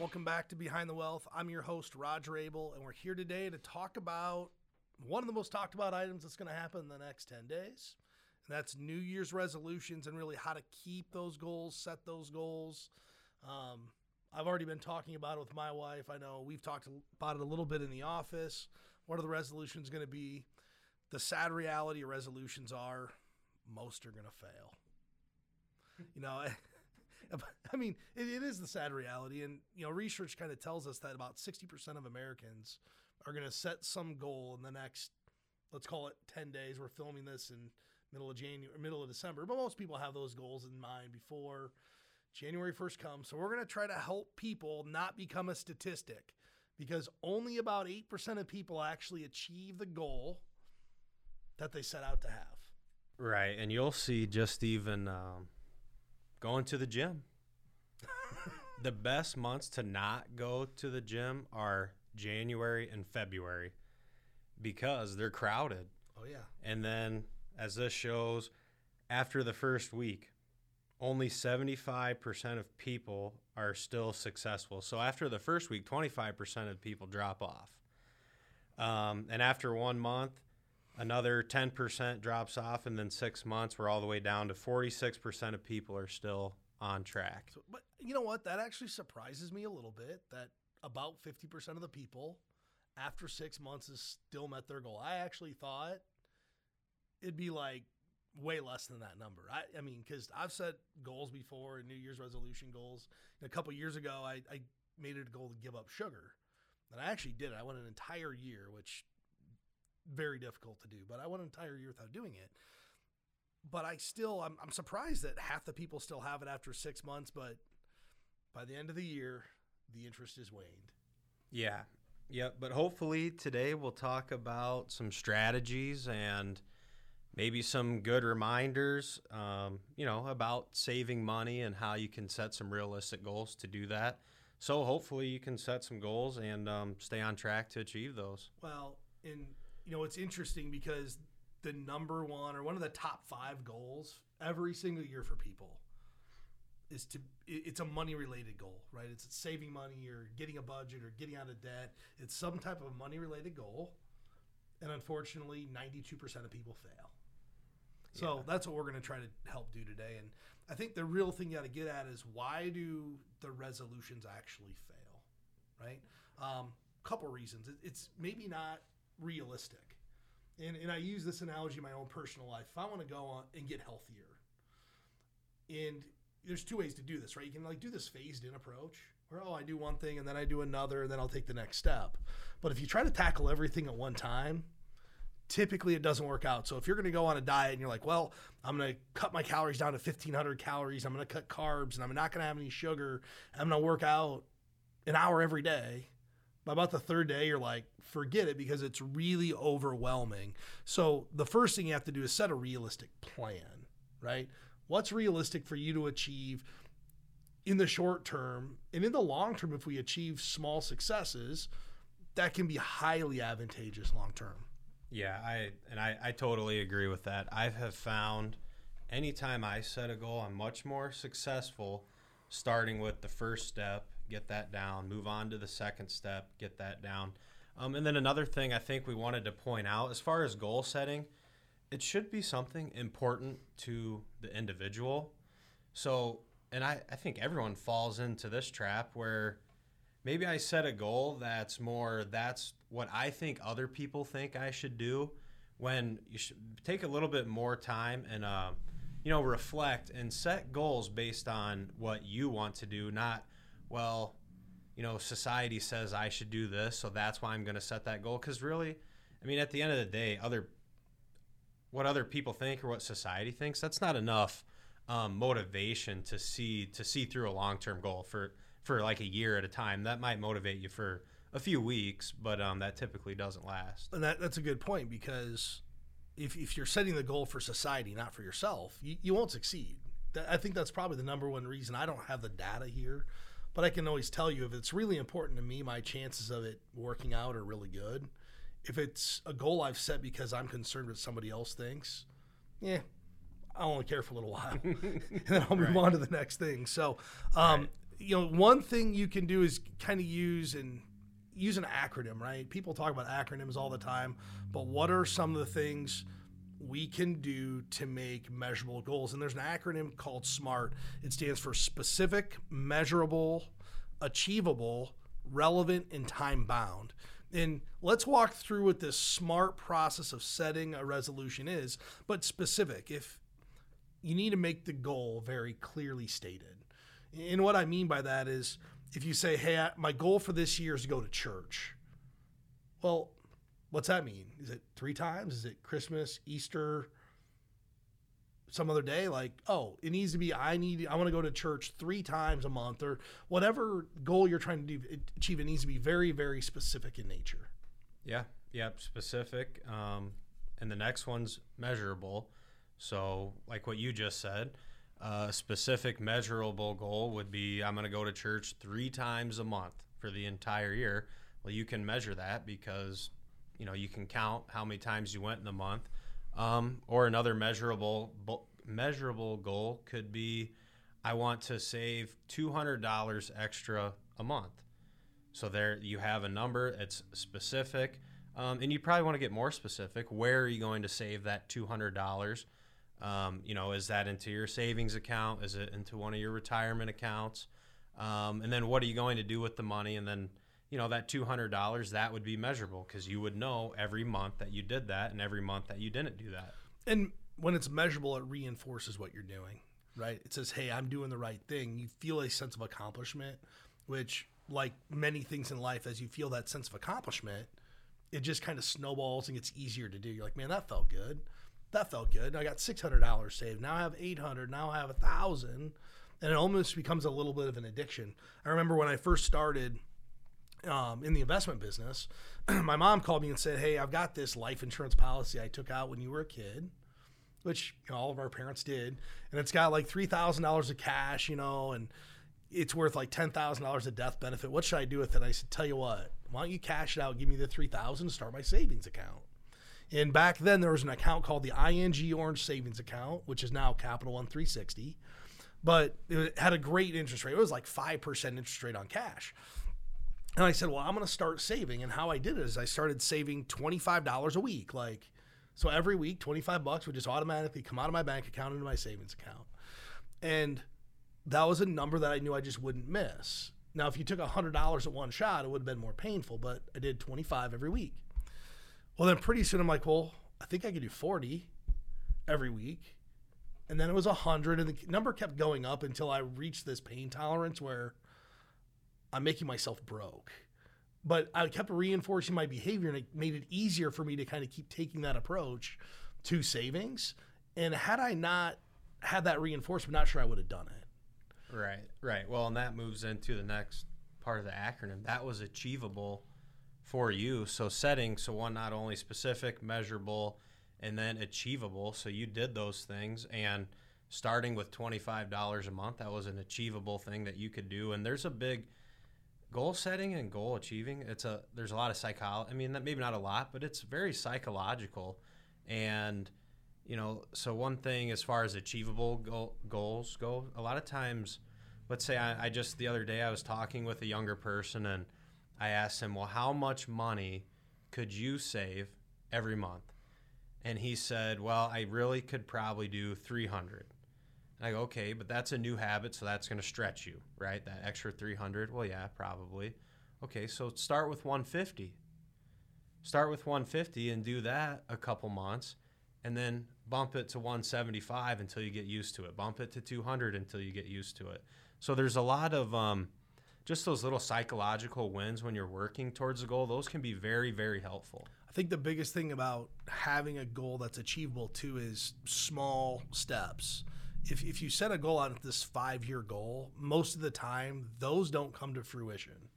Welcome back to Behind the Wealth. I'm your host, Roger Abel, and we're here today to talk about one of the most talked about items that's going to happen in the next 10 days. And that's New Year's resolutions and really how to keep those goals, set those goals. Um, I've already been talking about it with my wife. I know we've talked about it a little bit in the office. What are the resolutions going to be? The sad reality of resolutions are most are going to fail. You know, I mean, it, it is the sad reality. And, you know, research kind of tells us that about 60% of Americans are going to set some goal in the next, let's call it 10 days. We're filming this in middle of January, middle of December, but most people have those goals in mind before January 1st comes. So we're going to try to help people not become a statistic because only about 8% of people actually achieve the goal that they set out to have. Right. And you'll see just even um, going to the gym. the best months to not go to the gym are January and February because they're crowded. Oh, yeah. And then, as this shows, after the first week, only 75% of people are still successful. So after the first week, 25% of people drop off. Um, and after one month, another 10% drops off. And then six months, we're all the way down to 46% of people are still on track. So, but you know what? That actually surprises me a little bit that about 50% of the people after six months has still met their goal. I actually thought it'd be like way less than that number. I, I mean, because I've set goals before and New Year's resolution goals. a couple years ago, I, I made it a goal to give up sugar. And I actually did it. I went an entire year, which very difficult to do, but I went an entire year without doing it. But I still, I'm, I'm surprised that half the people still have it after six months. But by the end of the year, the interest is waned. Yeah. Yep. But hopefully today we'll talk about some strategies and maybe some good reminders, um, you know, about saving money and how you can set some realistic goals to do that. So hopefully you can set some goals and um, stay on track to achieve those. Well, and you know it's interesting because the number one or one of the top five goals every single year for people is to it's a money related goal, right? It's saving money or getting a budget or getting out of debt. It's some type of money related goal. And unfortunately, 92% of people fail. So yeah. that's what we're going to try to help do today. And I think the real thing you got to get at is why do the resolutions actually fail, right? Um, couple reasons. It's maybe not realistic. And, and I use this analogy in my own personal life. If I want to go on and get healthier, and there's two ways to do this, right? You can like do this phased in approach where, oh, I do one thing and then I do another and then I'll take the next step. But if you try to tackle everything at one time, typically it doesn't work out. So if you're going to go on a diet and you're like, well, I'm going to cut my calories down to 1500 calories, I'm going to cut carbs and I'm not going to have any sugar, I'm going to work out an hour every day. About the third day, you're like, forget it because it's really overwhelming. So the first thing you have to do is set a realistic plan, right? What's realistic for you to achieve in the short term and in the long term if we achieve small successes that can be highly advantageous long term yeah i and I, I totally agree with that i have found anytime i set a goal i'm much more successful starting with the first step get that down move on to the second step get that down um, and then another thing i think we wanted to point out as far as goal setting it should be something important to the individual. So, and I, I think everyone falls into this trap where maybe I set a goal that's more, that's what I think other people think I should do when you should take a little bit more time and, uh, you know, reflect and set goals based on what you want to do, not, well, you know, society says I should do this, so that's why I'm going to set that goal. Because really, I mean, at the end of the day, other what other people think or what society thinks, that's not enough um, motivation to see to see through a long term goal for for like a year at a time. That might motivate you for a few weeks, but um, that typically doesn't last. And that, that's a good point because if, if you're setting the goal for society, not for yourself, you, you won't succeed. I think that's probably the number one reason. I don't have the data here, but I can always tell you if it's really important to me, my chances of it working out are really good if it's a goal I've set because I'm concerned with somebody else thinks, yeah, I only care for a little while, and then I'll move right. on to the next thing. So, um, right. you know, one thing you can do is kind of use and use an acronym, right? People talk about acronyms all the time, but what are some of the things we can do to make measurable goals? And there's an acronym called SMART. It stands for specific, measurable, achievable, relevant, and time bound. And let's walk through what this SMART process of setting a resolution is, but specific. If you need to make the goal very clearly stated. And what I mean by that is if you say, hey, my goal for this year is to go to church. Well, what's that mean? Is it three times? Is it Christmas, Easter, some other day? Like, oh, it needs to be, I need, I want to go to church three times a month or whatever goal you're trying to do, achieve. It needs to be very, very specific in nature. Yeah. Yep. Specific. Um, and the next one's measurable. So, like what you just said, a specific measurable goal would be I'm going to go to church three times a month for the entire year. Well, you can measure that because you know you can count how many times you went in the month. Um, or another measurable measurable goal could be I want to save two hundred dollars extra a month. So there you have a number. It's specific, um, and you probably want to get more specific. Where are you going to save that two hundred dollars? Um, you know, is that into your savings account? Is it into one of your retirement accounts? Um, and then what are you going to do with the money? And then, you know, that $200, that would be measurable because you would know every month that you did that and every month that you didn't do that. And when it's measurable, it reinforces what you're doing, right? It says, hey, I'm doing the right thing. You feel a sense of accomplishment, which, like many things in life, as you feel that sense of accomplishment, it just kind of snowballs and gets easier to do. You're like, man, that felt good that felt good. I got $600 saved. Now I have 800. Now I have a thousand. And it almost becomes a little bit of an addiction. I remember when I first started um, in the investment business, my mom called me and said, Hey, I've got this life insurance policy I took out when you were a kid, which you know, all of our parents did. And it's got like $3,000 of cash, you know, and it's worth like $10,000 of death benefit. What should I do with it? I said, Tell you what, why don't you cash it out, give me the 3000 to start my savings account? And back then, there was an account called the ING Orange Savings Account, which is now Capital One 360. But it had a great interest rate. It was like 5% interest rate on cash. And I said, well, I'm going to start saving. And how I did it is I started saving $25 a week. Like, so every week, 25 bucks would just automatically come out of my bank account into my savings account. And that was a number that I knew I just wouldn't miss. Now, if you took $100 at one shot, it would have been more painful, but I did 25 every week. Well, then pretty soon I'm like, well, I think I could do 40 every week. And then it was 100, and the number kept going up until I reached this pain tolerance where I'm making myself broke. But I kept reinforcing my behavior, and it made it easier for me to kind of keep taking that approach to savings. And had I not had that reinforcement, not sure I would have done it. Right, right. Well, and that moves into the next part of the acronym. That was achievable for you. So setting, so one not only specific, measurable, and then achievable. So you did those things and starting with $25 a month, that was an achievable thing that you could do. And there's a big goal setting and goal achieving. It's a there's a lot of psychology. I mean, maybe not a lot, but it's very psychological. And you know, so one thing as far as achievable goal, goals go, a lot of times, let's say I, I just the other day I was talking with a younger person and I asked him, well, how much money could you save every month? And he said, well, I really could probably do 300. I go, okay, but that's a new habit, so that's going to stretch you, right? That extra 300. Well, yeah, probably. Okay, so start with 150. Start with 150 and do that a couple months, and then bump it to 175 until you get used to it. Bump it to 200 until you get used to it. So there's a lot of um, just those little psychological wins when you're working towards a goal, those can be very, very helpful. I think the biggest thing about having a goal that's achievable too is small steps. If, if you set a goal at this five year goal, most of the time those don't come to fruition,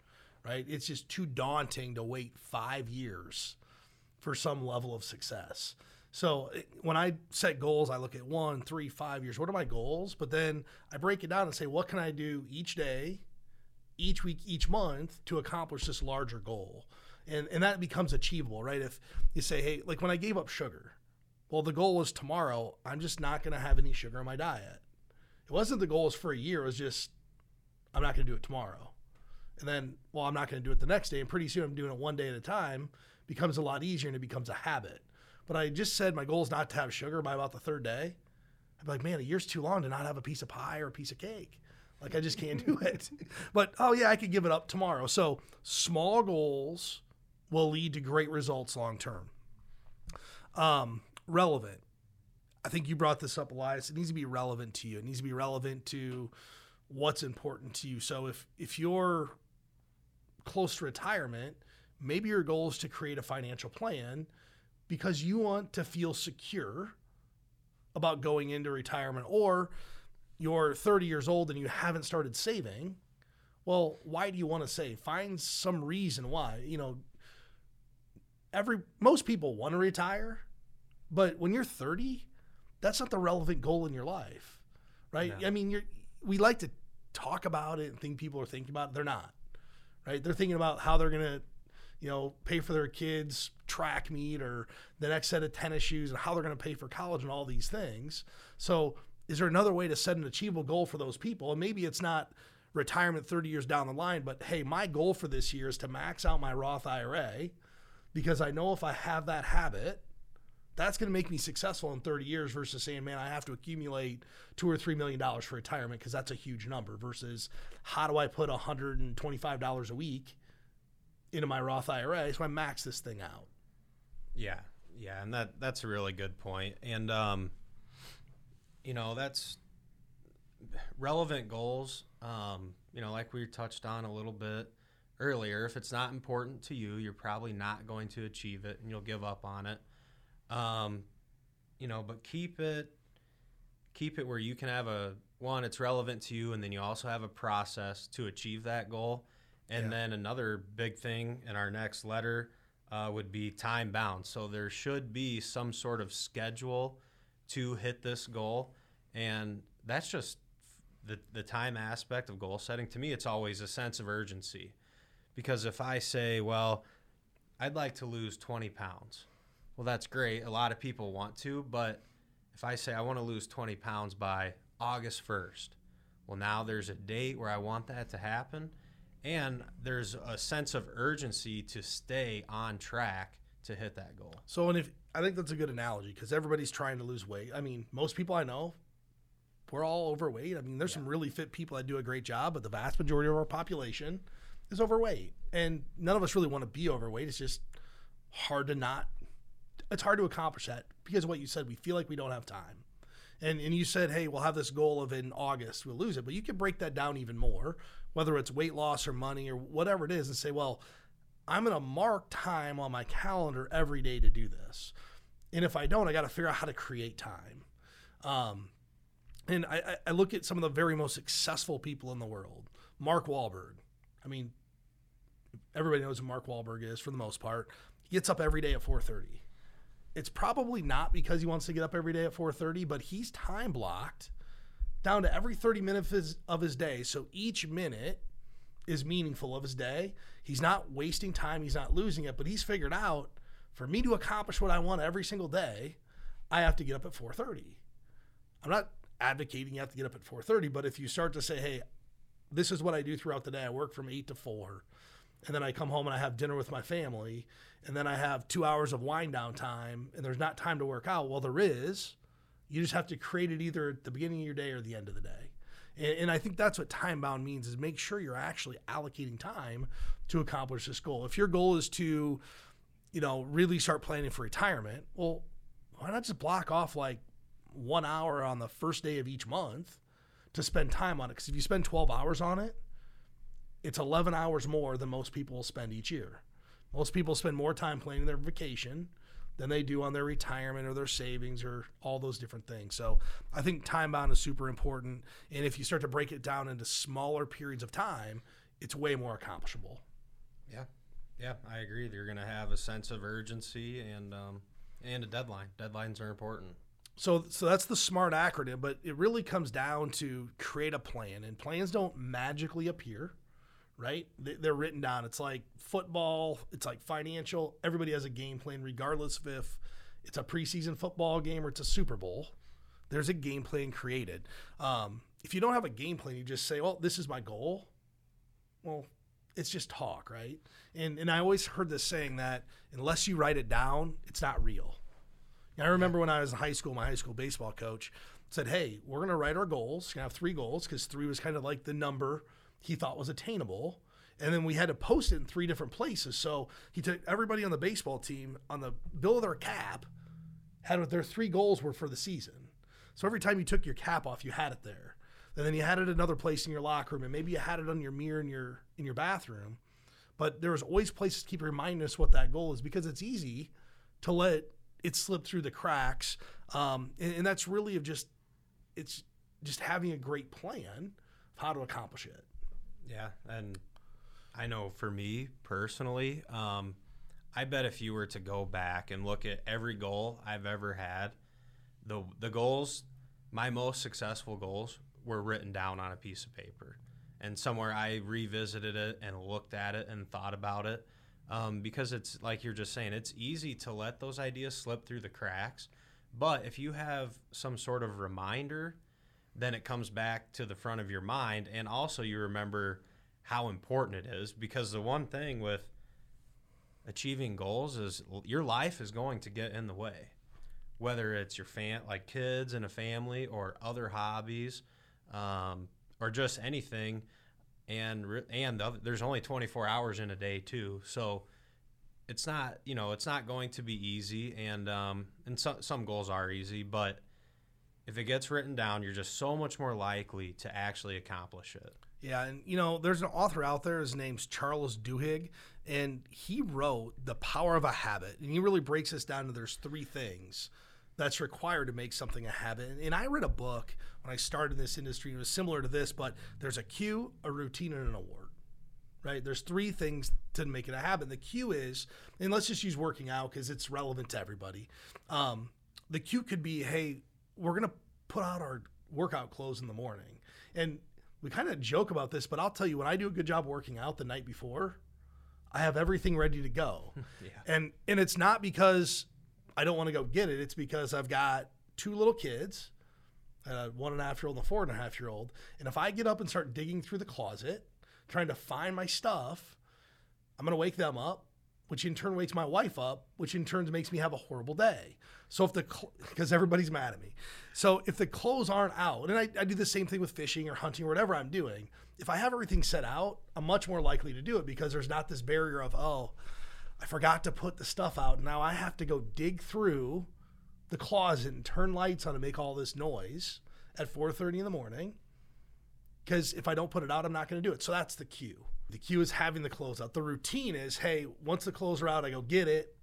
right? It's just too daunting to wait five years for some level of success. So eh, when I set goals, I look at one, three, five years. What are my goals? But then I break it down and say, what can I do each day each week, each month to accomplish this larger goal. And, and that becomes achievable, right? If you say, hey, like when I gave up sugar, well, the goal was tomorrow, I'm just not going to have any sugar in my diet. It wasn't the goal was for a year, it was just, I'm not going to do it tomorrow. And then, well, I'm not going to do it the next day. And pretty soon I'm doing it one day at a time. Becomes a lot easier and it becomes a habit. But I just said my goal is not to have sugar by about the third day. I'd be like, man, a year's too long to not have a piece of pie or a piece of cake. Like I just can't do it. But oh yeah, I could give it up tomorrow. So small goals will lead to great results long term. Um, relevant. I think you brought this up, Elias. It needs to be relevant to you. It needs to be relevant to what's important to you. So if if you're close to retirement, maybe your goal is to create a financial plan because you want to feel secure about going into retirement or you're 30 years old and you haven't started saving. Well, why do you want to save? Find some reason why. You know, every most people want to retire, but when you're 30, that's not the relevant goal in your life, right? No. I mean, you're we like to talk about it and think people are thinking about it. They're not, right? They're thinking about how they're gonna, you know, pay for their kids' track meet or the next set of tennis shoes and how they're gonna pay for college and all these things. So, is there another way to set an achievable goal for those people? And maybe it's not retirement 30 years down the line, but hey, my goal for this year is to max out my Roth IRA because I know if I have that habit, that's going to make me successful in 30 years versus saying, man, I have to accumulate two or three million dollars for retirement because that's a huge number versus how do I put $125 a week into my Roth IRA so I max this thing out. Yeah, yeah, and that that's a really good point. And um, you know, that's relevant goals. Um, you know, like we touched on a little bit earlier, if it's not important to you, you're probably not going to achieve it, and you'll give up on it. Um, you know, but keep it keep it where you can have a one it's relevant to you and then you also have a process to achieve that goal. And Yeah. then another big thing in our next letter uh, would be time bound. So there should be some sort of schedule to hit this goal. And that's just the, the time aspect of goal setting. To me it's always a sense of urgency. Because if i say well i'd like to lose 20 pounds well that's great a lot of people want to but if I say I want to lose 20 pounds by August 1st, well, now there's a date where I want that to happen. And there's a sense of urgency to stay on track to hit that goal. So, and if I think that's a good analogy because everybody's trying to lose weight. I mean, most people I know, we're all overweight. I mean, there's some really fit people that do a great job, but the vast majority of our population is overweight. And none of us really want to be overweight. It's just hard to not, it's hard to accomplish that because what you said. We feel like we don't have time. And, and you said, hey, we'll have this goal of in August, we'll lose it. But you can break that down even more, whether it's weight loss or money or whatever it is, and say, well, I'm going to mark time on my calendar every day to do this. And if I don't, I got to figure out how to create time. Um, and I, I- I look at some of the very most successful people in the world. Mark Wahlberg. I mean, everybody knows who Mark Wahlberg is for the most part. He gets up every day at 4:30. It's probably not because he wants to get up every day at 4:30, but he's time blocked down to every 30 minutes of his, of his day. So each minute is meaningful of his day. He's not wasting time, he's not losing it, but he's figured out for me to accomplish what I want every single day, I have to get up at 4:30. I'm not advocating you have to get up at 4:30, but if you start to say, "Hey, this is what I do throughout the day. I work from 8 to 4." And then I come home and I have dinner with my family, and then I have 2 hours of wind down time, and there's not time to work out. Well, there is. You just have to create it either at the beginning of your day or the end of the day. And, and I think that's what time bound means is make sure you're actually allocating time to accomplish this goal. If your goal is to, you know, really start planning for retirement, well, why not just block off like one hour on the first day of each month to spend time on it? Because if you spend 12 hours on it, it's 11 hours more than most people will spend each year. Most people spend more time planning their vacation than they do on their retirement or their savings or all those different things. So I think time bound is super important. And if you start to break it down into smaller periods of time, it's way more accomplishable. Yeah, yeah, I agree. You're going to have a sense of urgency and um, and a deadline. Deadlines are important. So, so that's the SMART acronym, but it really comes down to create a plan, and plans don't magically appear, right? They- They're written down. It's like football, it's like financial. Everybody has a game plan, regardless of if it's a preseason football game or it's a Super Bowl. There's a game plan created. Um, if you don't have a game plan, you just say, "Well, this is my goal." Well, it's just talk, right? And and I always heard this saying that unless you write it down, it's not real. I remember when I was in high school, my high school baseball coach said, "Hey, we're going to write our goals. You're going to have three goals because three was kind of like the number he thought was attainable." And then we had to post it in three different places. So he took everybody on the baseball team on the bill of their cap had what their three goals were for the season. So every time you took your cap off, you had it there. And then you had it another place in your locker room, and maybe you had it on your mirror in your in your bathroom. But there was always places to keep reminding us what that goal is because it's easy to let it slip through the cracks. Um, and, and that's really of just it's just having a great plan of how to accomplish it. Yeah, and I know for me personally, um, I bet if you were to go back and look at every goal I've ever had, the the goals, my most successful goals were written down on a piece of paper, and somewhere I revisited it and looked at it and thought about it, um, because it's like you're just saying, it's easy to let those ideas slip through the cracks, but if you have some sort of reminder, then it comes back to the front of your mind, and also you remember how important it is because the one thing with achieving goals is your life is going to get in the way. Whether it's your fam like kids and a family or other hobbies um, or just anything. And and there's only 24 hours in a day too. So it's not you know it's not going to be easy. And um, and some some goals are easy but if it gets written down you're just so much more likely to actually accomplish it yeah, and you know, there's an author out there. His name's Charles Duhigg, and he wrote "The Power of a Habit," and he really breaks this down to there's three things that's required to make something a habit. And I read a book when I started in this industry. It was similar to this, but there's a cue, a routine, and an award. Right? There's three things to make it a habit. The cue is, and let's just use working out because it's relevant to everybody. Um, the cue could be, hey, we're gonna put out our workout clothes in the morning, and we kind of joke about this, but I'll tell you, when I do a good job working out the night before, I have everything ready to go. yeah. And and it's not because I don't want to go get it. It's because I've got two little kids, a one and a half year old and a four and a half year old. And if I get up and start digging through the closet, trying to find my stuff, I'm gonna wake them up, which in turn wakes my wife up, which in turn makes me have a horrible day. So if the because cl- everybody's mad at me, so if the clothes aren't out, and I, I do the same thing with fishing or hunting or whatever I'm doing, if I have everything set out, I'm much more likely to do it because there's not this barrier of oh, I forgot to put the stuff out. Now I have to go dig through the closet and turn lights on and make all this noise at 4:30 in the morning. Because if I don't put it out, I'm not going to do it. So that's the cue. The cue is having the clothes out. The routine is, hey, once the clothes are out, I go get it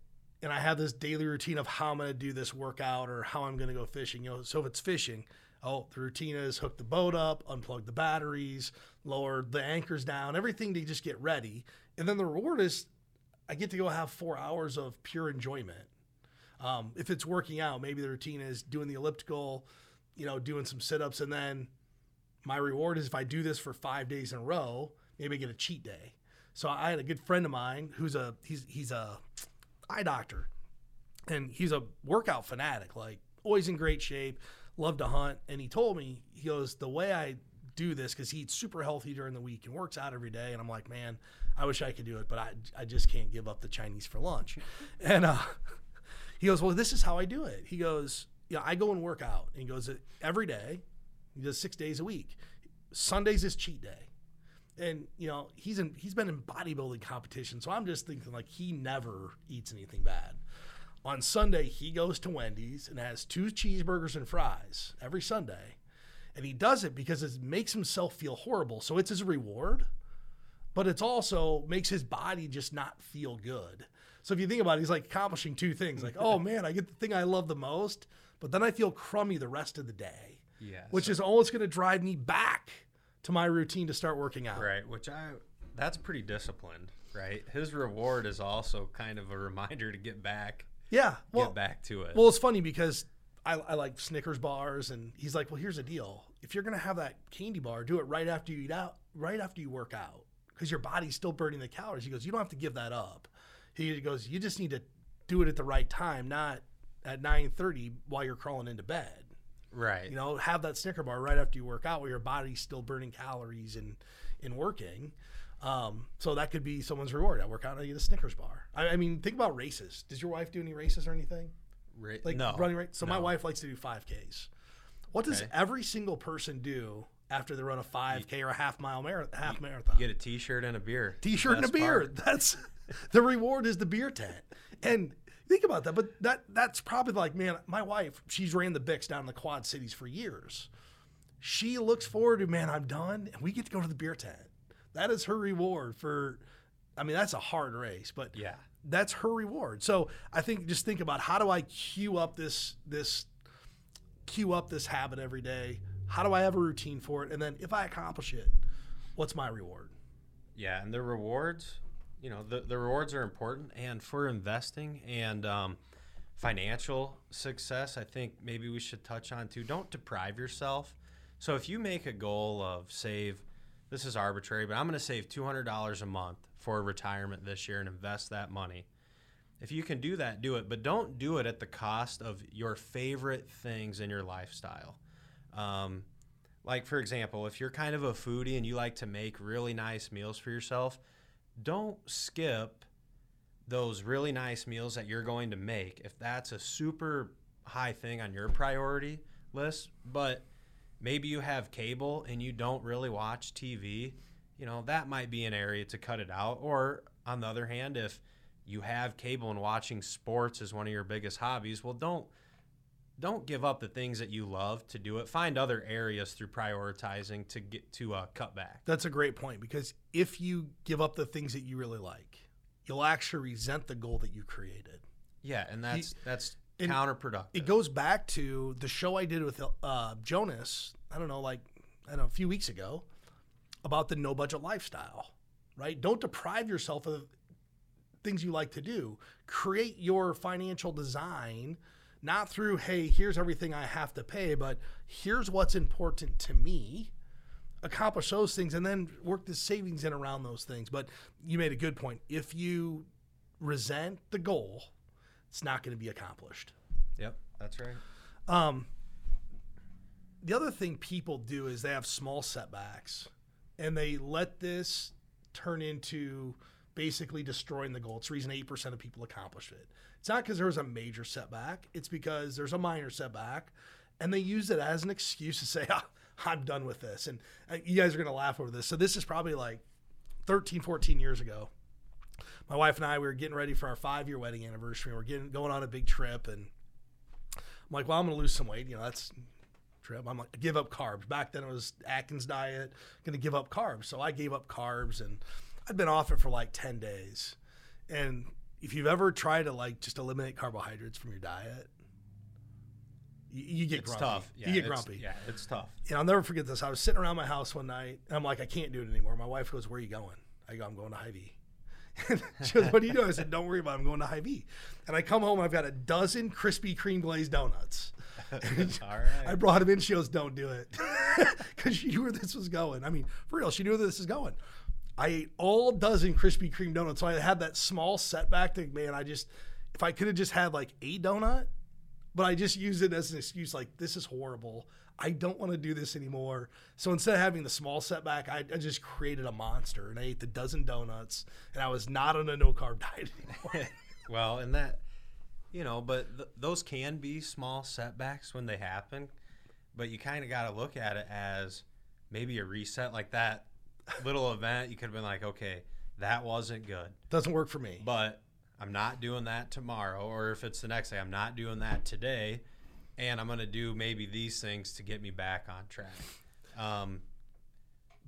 and I have this daily routine of how I'm going to do this workout or how I'm going to go fishing. You know, so if it's fishing, oh, the routine is hook the boat up, unplug the batteries, lower the anchors down, everything to just get ready. And then the reward is I get to go have four hours of pure enjoyment. Um, if it's working out, maybe the routine is doing the elliptical, you know, doing some sit ups. And then my reward is if I do this for five days in a row, maybe get a cheat day. So I had a good friend of mine who's a, he's, he's a, eye doctor, and he's a workout fanatic, like always in great shape, love to hunt. And he told me, he goes, the way I do this because he eats super healthy during the week and works out every day. And I'm like, man, I wish I could do it, but I, I just can't give up the Chinese for lunch. and uh, he goes, well, this is how I do it. He goes, yeah, I go and work out. And he goes, every day. He does six days a week. Sundays is cheat day and you know he's in he's been in bodybuilding competition so i'm just thinking like he never eats anything bad. On sunday he goes to wendy's and has two cheeseburgers and fries every sunday and he does it because it makes himself feel horrible. So it's his reward but it's also makes his body just not feel good. So if you think about it he's like accomplishing two things like oh man i get the thing i love the most but then i feel crummy the rest of the day which is always going to drive me back to my routine to start working out. Right, which I that's pretty disciplined, right? His reward is also kind of a reminder to get back. Yeah, well, get back to it. Well, it's funny because I, I like Snickers bars, and he's like, "Well, here's the deal: if you're gonna have that candy bar, do it right after you eat out, right after you work out, because your body's still burning the calories." He goes, "You don't have to give that up." He goes, "You just need to do it at the right time, not at 9:30 while you're crawling into bed." Right. You know, have that Snicker bar right after you work out, where your body's still burning calories and and working. Um, so that could be someone's reward. I work out and I get a Snickers bar. I, I mean, think about races. Does your wife do any races or anything? Ra- Like no. running race? So my wife likes to do 5Ks. What does Okay. every single person do after they run a 5K or a half mile marathon? Half marathon. Get a T-shirt and a beer. T-shirt and a beer. part. That's the reward is the beer tent. And think about that. But that that's probably like, man, my wife, she's ran the Bix down in the Quad Cities for years. She looks forward to, man, I'm done, and we get to go to the beer tent. That is her reward for. I mean, that's a hard race, but Yeah. that's her reward. So I think just think about how do I cue up this this cue up this habit every day? How do I have a routine for it? And then if I accomplish it, what's my reward? Yeah, and the rewards, you know, the, the rewards are important. And for investing and um, financial success, I think maybe we should touch on too. Don't deprive yourself. So if you make a goal of save, this is arbitrary, but I'm going to save $200 a month for retirement this year and invest that money. If you can do that, do it, but don't do it at the cost of your favorite things in your lifestyle. Um, like, for example, if you're kind of a foodie and you like to make really nice meals for yourself, don't skip those really nice meals that you're going to make if that's a super high thing on your priority list. But maybe you have cable and you don't really watch TV, you know, that might be an area to cut it out. Or on the other hand, if you have cable and watching sports is one of your biggest hobbies, well, don't don't give up the things that you love to do it. Find other areas through prioritizing to get to uh, cut back. That's a great point because if you give up the things that you really like, you'll actually resent the goal that you created. Yeah, and that's that's and counterproductive. It goes back to the show I did with uh, Jonas. I don't know, like I don't know, a few weeks ago, about the no budget lifestyle. Right? Don't deprive yourself of things you like to do. Create your financial design, not through hey, here's everything I have to pay, but here's what's important to me. Accomplish those things, and then work the savings in around those things. But you made a good point. If you resent the goal, it's not going to be accomplished. Yep, that's right. Um, the other thing people do is they have small setbacks and they let this turn into basically destroying the goal. It's the reason 8% of people accomplish it. It's not because there was a major setback, it's because there's a minor setback and they use it as an excuse to say, ah, I'm done with this. And uh, you guys are going to laugh over this. So this is probably like 13, 14 years ago. My wife and I, we were getting ready for our five year wedding anniversary. We're getting going on a big trip and I'm like, well, I'm going to lose some weight. You know, that's trip. I'm like, give up carbs. Back then it was Atkins diet, going to give up carbs. So I gave up carbs and I'd been off it for like 10 days. And if you've ever tried to like just eliminate carbohydrates from your diet, you, you get It's grumpy. tough. Yeah, you get grumpy. Yeah, it's tough. And I'll never forget this. I was sitting around my house one night and I'm like, I can't do it anymore. My wife goes, Where are you going? I go, I'm going to Hy-Vee. And she goes, What are you doing? I said, Don't worry about it. I'm going to Hy-Vee. And I come home, I've got a dozen Krispy Kreme glazed donuts. All I brought them in. She goes, "Don't do it," because she knew where this was going. I mean, for real, she knew where this was going. I ate all dozen Krispy Kreme donuts, so I had that small setback. To man, I just if I could have just had like a donut, but I just used it as an excuse. Like this is horrible. I don't want to do this anymore. So instead of having the small setback, I, I just created a monster and I ate the dozen donuts, and I was not on a no carb diet anymore. well, and that, you know, but th- those can be small setbacks when they happen, but you kind of got to look at it as maybe a reset like that little event. You could have been like, okay, that wasn't good, Doesn't work for me. but I'm not doing that tomorrow. Or if it's the next day, I'm not doing that today. And I'm going to do maybe these things to get me back on track. Um,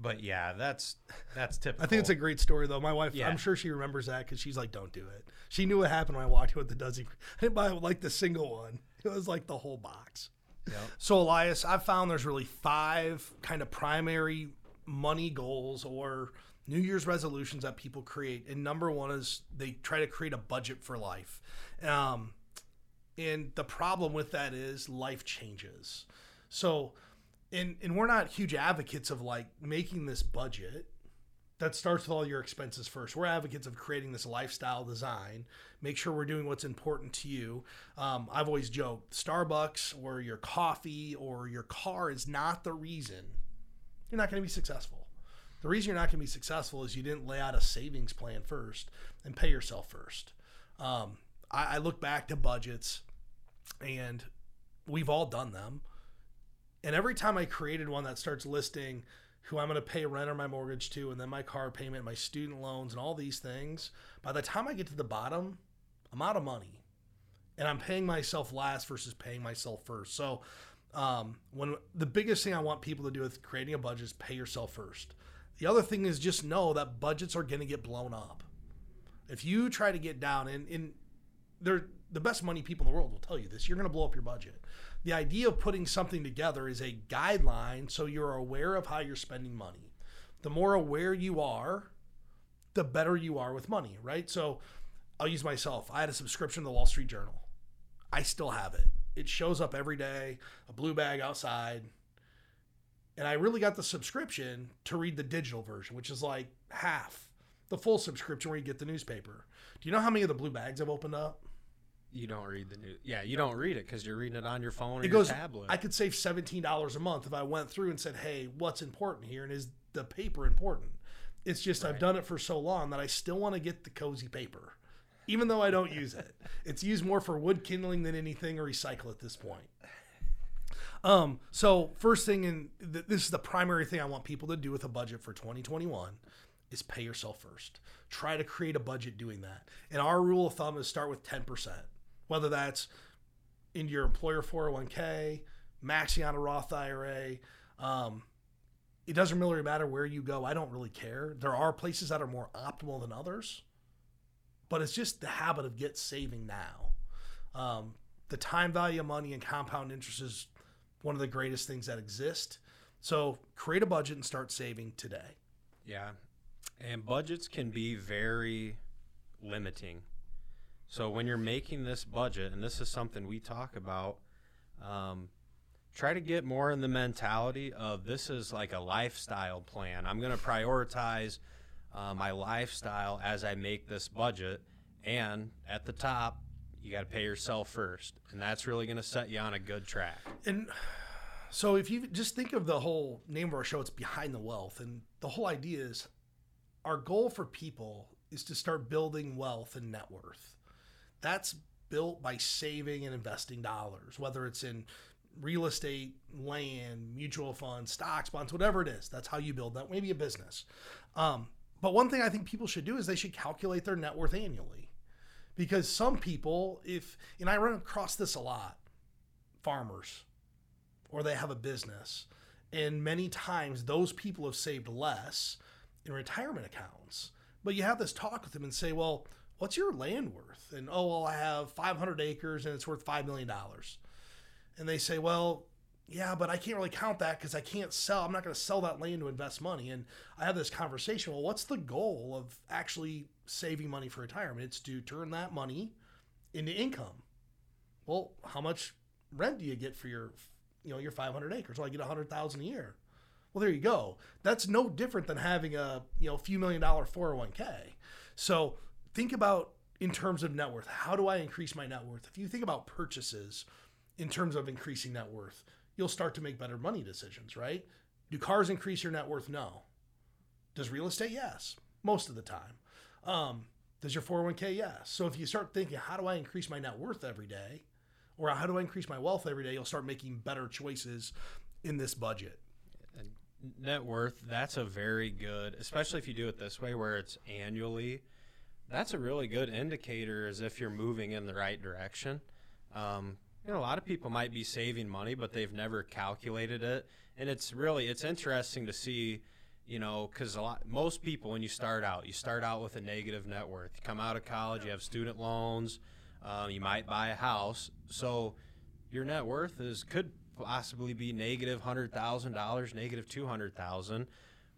but yeah, that's that's typical. I think it's a great story though. My wife, Yeah. I'm sure she remembers that because she's like, "Don't do it." She knew what happened when I walked in with the dozen. I didn't buy like the single one. It was like the whole box. Yep. So Elias, I've found there's really five kind of primary money goals or New Year's resolutions that people create. And number one is they try to create a budget for life. Um, and the problem with that is life changes. So, and and we're not huge advocates of like making this budget that starts with all your expenses first. We're advocates of creating this lifestyle design. Make sure we're doing what's important to you. Um, I've always joked Starbucks or your coffee or your car is not the reason you're not going to be successful. The reason you're not going to be successful is you didn't lay out a savings plan first and pay yourself first. Um, I, I look back to budgets and we've all done them. And every time I created one that starts listing who I'm going to pay rent or my mortgage to, and then my car payment, my student loans, and all these things, by the time I get to the bottom, I'm out of money. And I'm paying myself last versus paying myself first. So, um, when the biggest thing I want people to do with creating a budget is pay yourself first. The other thing is just know that budgets are going to get blown up. If you try to get down, and, and they're the best money people in the world will tell you this, you're going to blow up your budget the idea of putting something together is a guideline so you're aware of how you're spending money. The more aware you are, the better you are with money, right? So I'll use myself. I had a subscription to the Wall Street Journal. I still have it. It shows up every day, a blue bag outside. And I really got the subscription to read the digital version, which is like half the full subscription where you get the newspaper. Do you know how many of the blue bags I've opened up? You don't read the news. Yeah, you don't read it because you're reading it on your phone or it your goes, tablet. I could save seventeen dollars a month if I went through and said, "Hey, what's important here?" And is the paper important? It's just right. I've done it for so long that I still want to get the cozy paper, even though I don't use it. It's used more for wood kindling than anything or recycle at this point. Um, so first thing, and th- this is the primary thing I want people to do with a budget for 2021 is pay yourself first. Try to create a budget doing that. And our rule of thumb is start with 10% whether that's in your employer 401k, maxing out a Roth IRA. Um, it doesn't really matter where you go. I don't really care. There are places that are more optimal than others, but it's just the habit of get saving now. Um, the time value of money and compound interest is one of the greatest things that exist. So create a budget and start saving today. Yeah. And budgets can be very limiting. So when you're making this budget, and this is something we talk about, um, try to get more in the mentality of this is like a lifestyle plan. I'm going to prioritize uh, my lifestyle as I make this budget, and at the top, you got to pay yourself first, and that's really going to set you on a good track. And so, if you just think of the whole name of our show, it's behind the wealth, and the whole idea is our goal for people is to start building wealth and net worth that's built by saving and investing dollars, whether it's in real estate, land, mutual funds, stocks, bonds, whatever it is. That's how you build that. Maybe a business. Um, but one thing I think people should do is they should calculate their net worth annually. Because some people, if, and I run across this a lot, farmers, or they have a business, and many times those people have saved less in retirement accounts. But you have this talk with them and say, well, what's your land worth? And oh, well, I have 500 acres and it's worth $5 million. And they say, well, yeah, but I can't really count that because I can't sell. I'm not going to sell that land to invest money. And I have this conversation. Well, what's the goal of actually saving money for retirement? It's to turn that money into income. Well, how much rent do you get for your, you know, your 500 acres? Well, I get 100,000 a year. Well, there you go. That's no different than having a, you know, few million dollar 401k. So think about in terms of net worth. How do I increase my net worth? If you think about purchases in terms of increasing net worth, you'll start to make better money decisions, right? Do cars increase your net worth? No. Does real estate? Yes, most of the time. Um, does your 401k? Yes. So if you start thinking, how do I increase my net worth every day? Or how do I increase my wealth every day? You'll start making better choices in this budget. Net worth, that's a very good, especially if you do it this way where it's annually that's a really good indicator as if you're moving in the right direction. Um, you know, a lot of people might be saving money, but they've never calculated it, and it's really it's interesting to see. You know, because a lot most people when you start out, you start out with a negative net worth. You come out of college, you have student loans, um, you might buy a house, so your net worth is could possibly be negative hundred thousand dollars, negative two hundred thousand.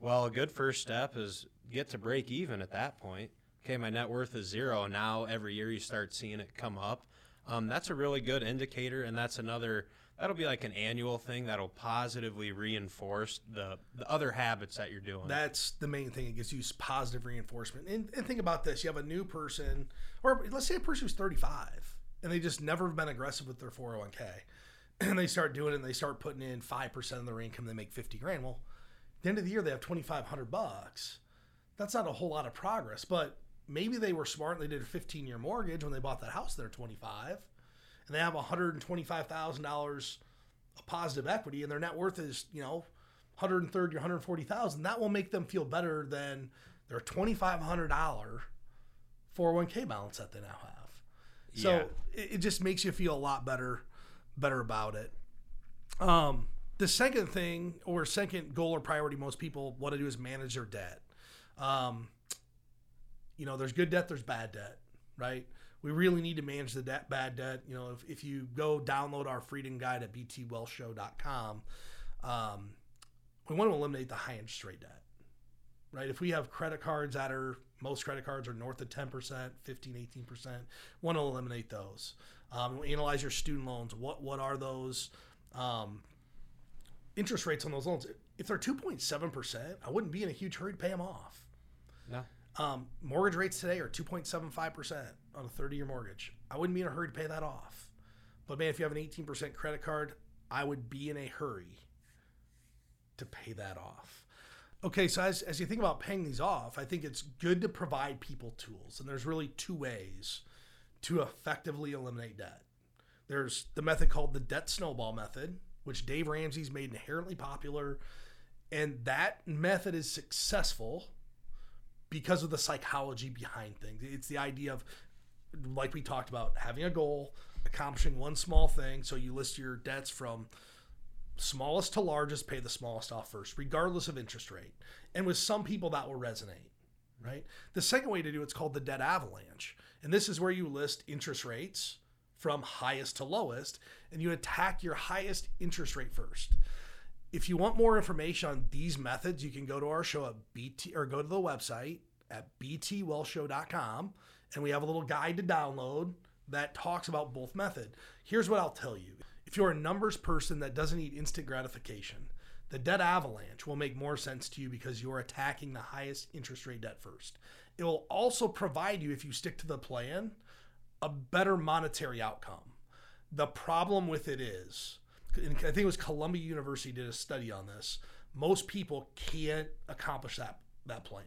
Well, a good first step is get to break even at that point okay, my net worth is zero. Now every year you start seeing it come up. Um, that's a really good indicator, and that's another that'll be like an annual thing that'll positively reinforce the the other habits that you're doing. That's the main thing. It gives you positive reinforcement. And, and think about this: you have a new person, or let's say a person who's 35, and they just never have been aggressive with their 401k, and they start doing it. and They start putting in five percent of their income. They make 50 grand. Well, at the end of the year, they have 2,500 bucks. That's not a whole lot of progress, but maybe they were smart. and They did a 15 year mortgage when they bought that house. They're 25, and they have 125 thousand dollars of positive equity, and their net worth is you know 130 or 140,000, that will make them feel better than their $2,500 401k balance that they now have. So Yeah. it, it just makes you feel a lot better, better about it. Um, the second thing or second goal or priority most people want to do is manage their debt. Um, you know, there's good debt, there's bad debt, right? We really need to manage the debt, bad debt. You know, if, if you go download our freedom guide at btwellshow.com, um, we want to eliminate the high interest rate debt, right? If we have credit cards that are, most credit cards are north of 10%, 15, 18%, want to eliminate those. Um, analyze your student loans. What, what are those um, interest rates on those loans? If they're 2.7%, I wouldn't be in a huge hurry to pay them off. no. Um, mortgage rates today are 2.75% on a 30 year mortgage. I wouldn't be in a hurry to pay that off. But man, if you have an 18% credit card, I would be in a hurry to pay that off. Okay, so as, as you think about paying these off, I think it's good to provide people tools. And there's really two ways to effectively eliminate debt. There's the method called the debt snowball method, which Dave Ramsey's made inherently popular. And that method is successful because of the psychology behind things. It's the idea of, like we talked about, having a goal, accomplishing one small thing. So you list your debts from smallest to largest, pay the smallest off first, regardless of interest rate. And with some people, that will resonate, right? The second way to do it's called the debt avalanche. And this is where you list interest rates from highest to lowest, and you attack your highest interest rate first if you want more information on these methods, you can go to our show at BT or go to the website at btwellshow.com and we have a little guide to download that talks about both method. Here's what I'll tell you. If you're a numbers person that doesn't need instant gratification, the debt avalanche will make more sense to you because you're attacking the highest interest rate debt first. It will also provide you if you stick to the plan a better monetary outcome. The problem with it is I think it was Columbia University did a study on this. Most people can't accomplish that that plan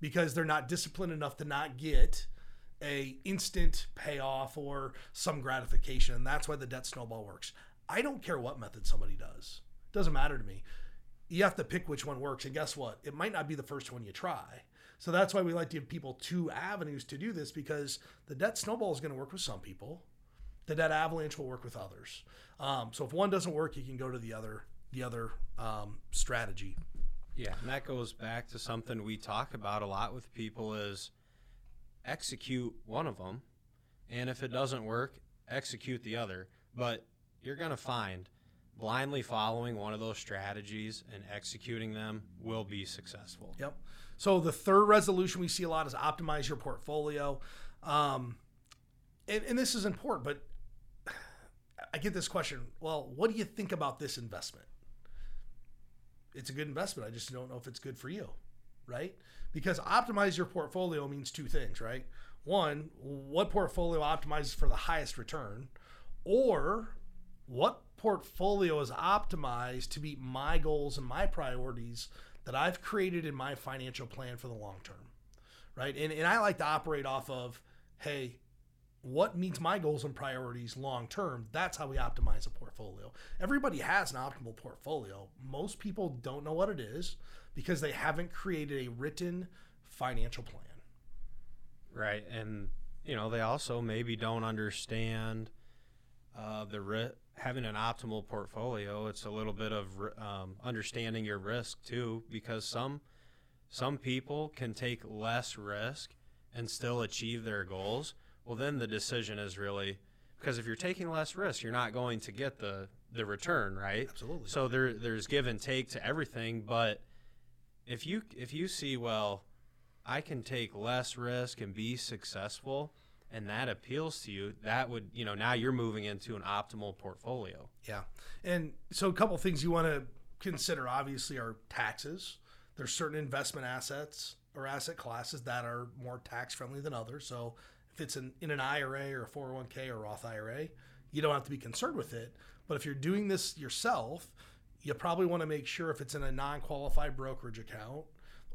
because they're not disciplined enough to not get a instant payoff or some gratification, and that's why the debt snowball works. I don't care what method somebody does; it doesn't matter to me. You have to pick which one works, and guess what? It might not be the first one you try. So that's why we like to give people two avenues to do this because the debt snowball is going to work with some people the debt avalanche will work with others. Um, so if one doesn't work, you can go to the other the other um, strategy. Yeah, and that goes back to something we talk about a lot with people is execute one of them, and if it doesn't work, execute the other. But you're going to find blindly following one of those strategies and executing them will be successful. Yep. So the third resolution we see a lot is optimize your portfolio. Um, and, and this is important, but I get this question. Well, what do you think about this investment? It's a good investment. I just don't know if it's good for you, right? Because optimize your portfolio means two things, right? One, what portfolio optimizes for the highest return, or what portfolio is optimized to meet my goals and my priorities that I've created in my financial plan for the long term, right? And, and I like to operate off of, hey, what meets my goals and priorities long term that's how we optimize a portfolio everybody has an optimal portfolio most people don't know what it is because they haven't created a written financial plan Right, and you know they also maybe don't understand uh, the ri- having an optimal portfolio. It's a little bit of um, understanding your risk too, because some some people can take less risk and still achieve their goals. Well, then the decision is really because if you're taking less risk, you're not going to get the the return, right? Absolutely. So there there's give and take to everything, but if you if you see well, I can take less risk and be successful, and that appeals to you, that would, you know, now you're moving into an optimal portfolio. Yeah. And so a couple things you want to consider obviously are taxes. There's certain investment assets or asset classes that are more tax friendly than others. So it's in, in an IRA or a 401k or Roth IRA, you don't have to be concerned with it. But if you're doing this yourself, you probably want to make sure if it's in a non qualified brokerage account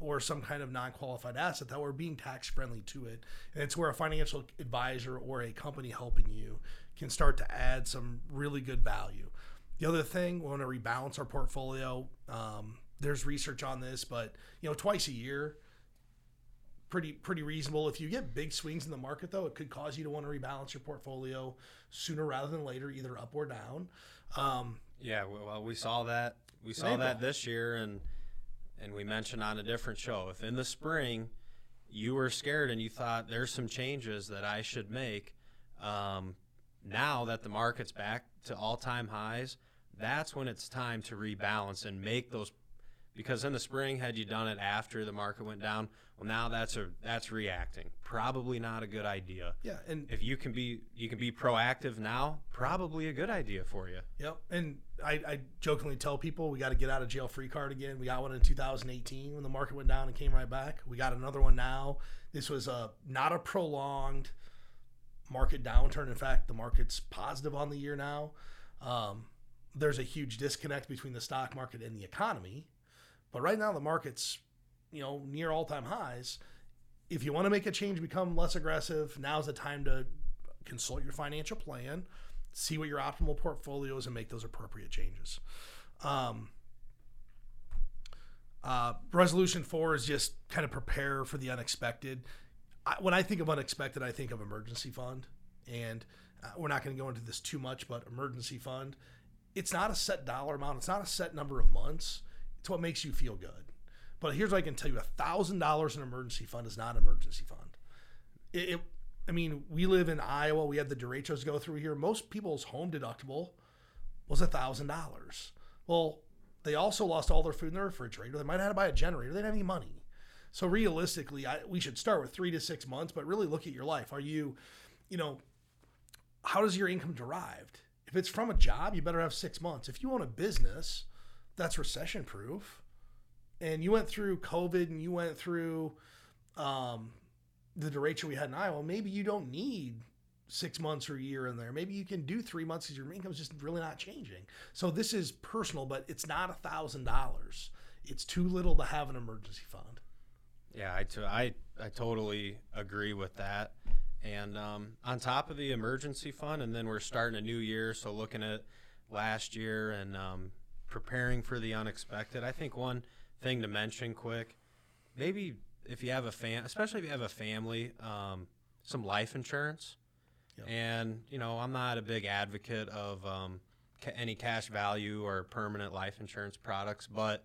or some kind of non qualified asset that we're being tax friendly to it. And it's where a financial advisor or a company helping you can start to add some really good value. The other thing, we want to rebalance our portfolio. Um, there's research on this, but you know, twice a year, pretty pretty reasonable. If you get big swings in the market, though, it could cause you to want to rebalance your portfolio sooner rather than later, either up or down. Um, yeah, well, we saw that we saw that this year, and and we mentioned on a different show. If in the spring you were scared and you thought there's some changes that I should make, um, now that the market's back to all-time highs, that's when it's time to rebalance and make those. Because in the spring, had you done it after the market went down, well, now that's a that's reacting. Probably not a good idea. yeah, and If you can be you can be proactive now, probably a good idea for you. Yep. And I, I jokingly tell people we got to get out of jail free card again. We got one in 2018 when the market went down and came right back. We got another one now. This was a not a prolonged market downturn. In fact, the market's positive on the year now. Um, there's a huge disconnect between the stock market and the economy. But right now, the market's you know near all time highs. If you want to make a change, become less aggressive. Now's the time to consult your financial plan, see what your optimal portfolio is, and make those appropriate changes. Um, uh, resolution four is just kind of prepare for the unexpected. I, when I think of unexpected, I think of emergency fund, and uh, we're not going to go into this too much, but emergency fund, it's not a set dollar amount, it's not a set number of months. It's what makes you feel good. But here's what I can tell you: a thousand dollars in emergency fund is not an emergency fund. It, it, I mean, we live in Iowa. We had the derechos go through here. Most people's home deductible was a thousand dollars. Well, they also lost all their food in their refrigerator. They might have had to buy a generator. They didn't have any money. So realistically, I, we should start with three to six months, but really look at your life. Are you, you know, how does your income derived? If it's from a job, you better have six months. If you own a business, that's recession proof. And you went through COVID and you went through um, the derecho we had in Iowa. Maybe you don't need six months or a year in there. Maybe you can do three months because your income's just really not changing. So this is personal, but it's not a thousand dollars. It's too little to have an emergency fund. Yeah, I, t- I, I totally agree with that. And um, on top of the emergency fund, and then we're starting a new year, so looking at last year and um, preparing for the unexpected. I think one thing to mention quick, maybe if you have a fam, especially if you have a family, um, some life insurance. Yep. And you know, I'm not a big advocate of um, ca- any cash value or permanent life insurance products, but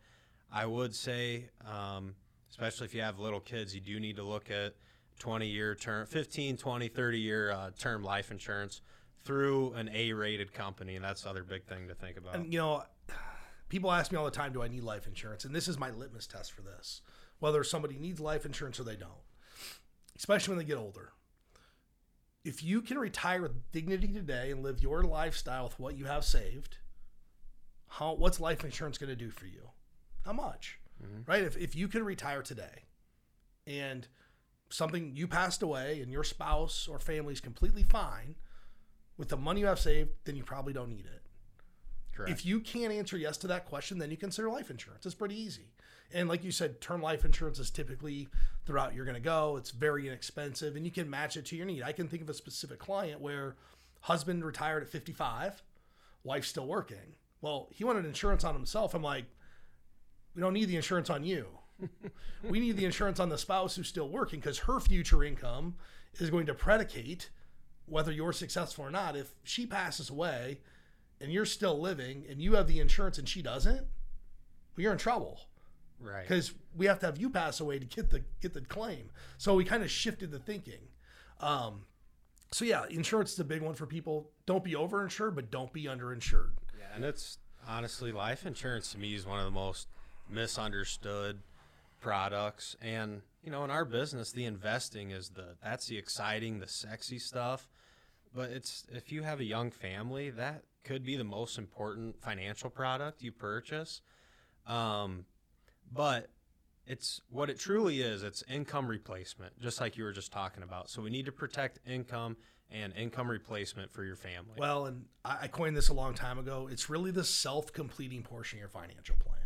I would say, um, especially if you have little kids, you do need to look at 20 year term, 15, 20, 30 year uh, term life insurance through an A rated company. And that's the other big thing to think about. And you know, people ask me all the time, do I need life insurance? And this is my litmus test for this. Whether somebody needs life insurance or they don't. Especially when they get older. If you can retire with dignity today and live your lifestyle with what you have saved, how what's life insurance going to do for you? How much? Mm-hmm. Right? If if you can retire today and something you passed away and your spouse or family is completely fine with the money you have saved, then you probably don't need it. Correct. If you can't answer yes to that question, then you consider life insurance. It's pretty easy. And like you said, term life insurance is typically throughout you're going to go. It's very inexpensive and you can match it to your need. I can think of a specific client where husband retired at 55, wife still working. Well, he wanted insurance on himself. I'm like, we don't need the insurance on you. we need the insurance on the spouse who's still working because her future income is going to predicate whether you're successful or not. If she passes away and you're still living and you have the insurance and she doesn't, well, you're in trouble right. because we have to have you pass away to get the get the claim. So we kind of shifted the thinking. Um, so yeah, insurance is a big one for people. Don't be overinsured, but don't be underinsured. Yeah, and it's honestly life insurance to me is one of the most misunderstood products and you know, in our business, the investing is the that's the exciting, the sexy stuff. But it's if you have a young family, that could be the most important financial product you purchase. Um, but it's what it truly is. It's income replacement, just like you were just talking about. So we need to protect income and income replacement for your family. Well, and I coined this a long time ago. It's really the self completing portion of your financial plan.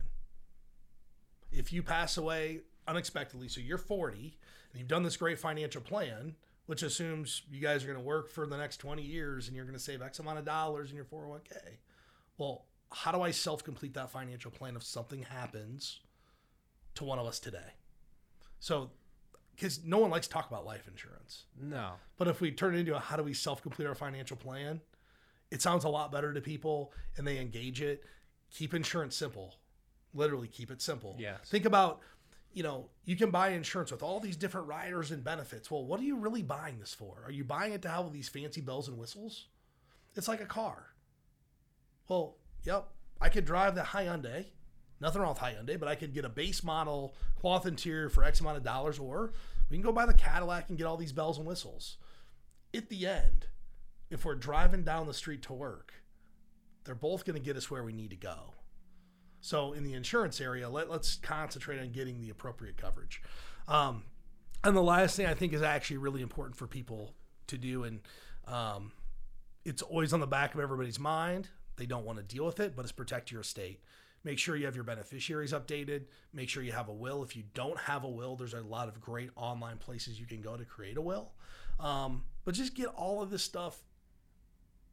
If you pass away unexpectedly, so you're 40 and you've done this great financial plan, which assumes you guys are going to work for the next 20 years and you're going to save X amount of dollars in your 401k. Well, how do I self complete that financial plan if something happens to one of us today? So, because no one likes to talk about life insurance. no. But if we turn it into a how do we self complete our financial plan, it sounds a lot better to people and they engage it. Keep insurance simple. Literally keep it simple. Yes. Think about, you know, you can buy insurance with all these different riders and benefits. Well, what are you really buying this for? Are you buying it to have all these fancy bells and whistles? It's like a car. Well, yep, I could drive the Hyundai. Nothing wrong with Hyundai, but I could get a base model cloth interior for X amount of dollars, or we can go buy the Cadillac and get all these bells and whistles. At the end, if we're driving down the street to work, they're both going to get us where we need to go. So in the insurance area, let, let's concentrate on getting the appropriate coverage. Um, and the last thing I think is actually really important for people to do, and um, it's always on the back of everybody's mind. They don't want to deal with it, but it's protect your estate. Make sure you have your beneficiaries updated. Make sure you have a will. If you don't have a will, there's a lot of great online places you can go to create a will. Um, but just get all of this stuff,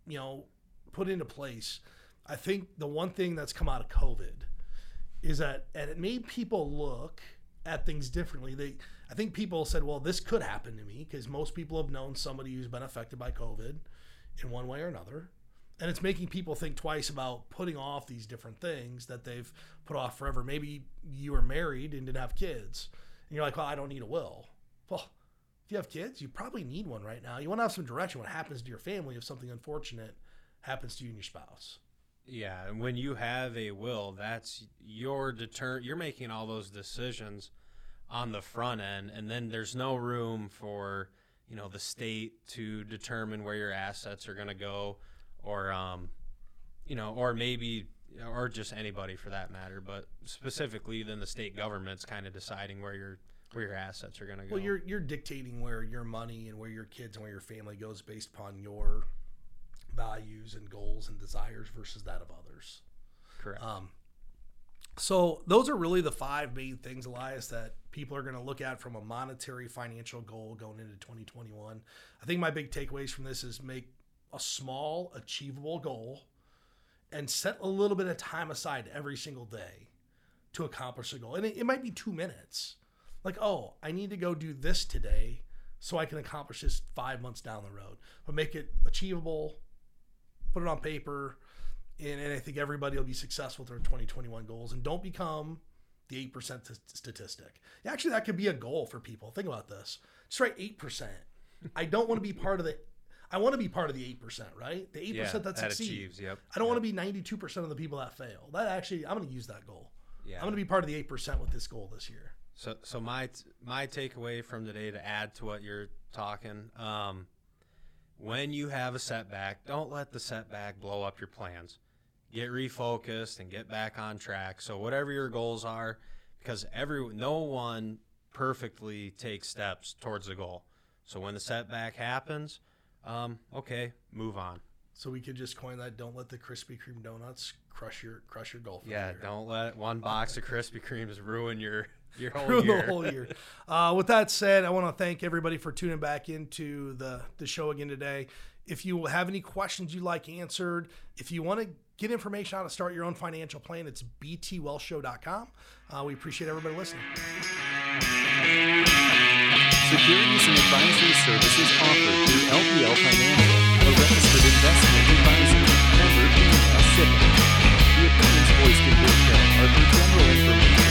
you know, put into place. I think the one thing that's come out of COVID is that, and it made people look at things differently. They, I think people said, well, this could happen to me because most people have known somebody who's been affected by COVID in one way or another. And it's making people think twice about putting off these different things that they've put off forever. Maybe you were married and didn't have kids, and you're like, well, I don't need a will. Well, if you have kids, you probably need one right now. You want to have some direction. What happens to your family if something unfortunate happens to you and your spouse? Yeah, and when you have a will, that's your deter. You're making all those decisions on the front end, and then there's no room for you know the state to determine where your assets are going to go, or um, you know, or maybe or just anybody for that matter, but specifically, then the state government's kind of deciding where your where your assets are going to go. Well, you're you're dictating where your money and where your kids and where your family goes based upon your values and goals and desires versus that of others. correct. Um, so those are really the five main things, Elias, that people are going to look at from a monetary financial goal going into 2021. I think my big takeaways from this is make a small, achievable goal and set a little bit of time aside every single day to accomplish a goal. And it, it might be two minutes. Like, oh, I need to go do this today so I can accomplish this five months down the road. But make it achievable, put it on paper, and, and I think everybody will be successful with their 2021 goals. And don't become the 8% t- statistic. Actually, that could be a goal for people. Think about this. Just write 8%. I don't want to be part of the I want to be part of the 8%, right? The 8% yeah, that that succeeds. achieves. Yep. I don't yep. want to be 92% of the people that fail. That actually, I'm going to use that goal. Yeah. I'm going to be part of the 8% with this goal this year. So, so my my takeaway from today to add to what you're talking, um, when you have a setback, don't let the setback blow up your plans. Get refocused and get back on track. So whatever your goals are, because every no one perfectly takes steps towards the goal. So when the setback happens, um, okay, move on. So we could just coin that. Don't let the Krispy Kreme donuts crush your crush your goal. For the Yeah, year. don't let one box of Krispy Kremes ruin your your whole through year. the whole year. Uh, with that said, I want to thank everybody for tuning back into the the show again today. If you have any questions you'd like answered, if you want to get information on how to start your own financial plan, it's btwellshow.com. Uh, we appreciate everybody listening. Securities and advisory services offered through LPL Financial, a registered investment advisor. Member The opinions voiced in this show are for general information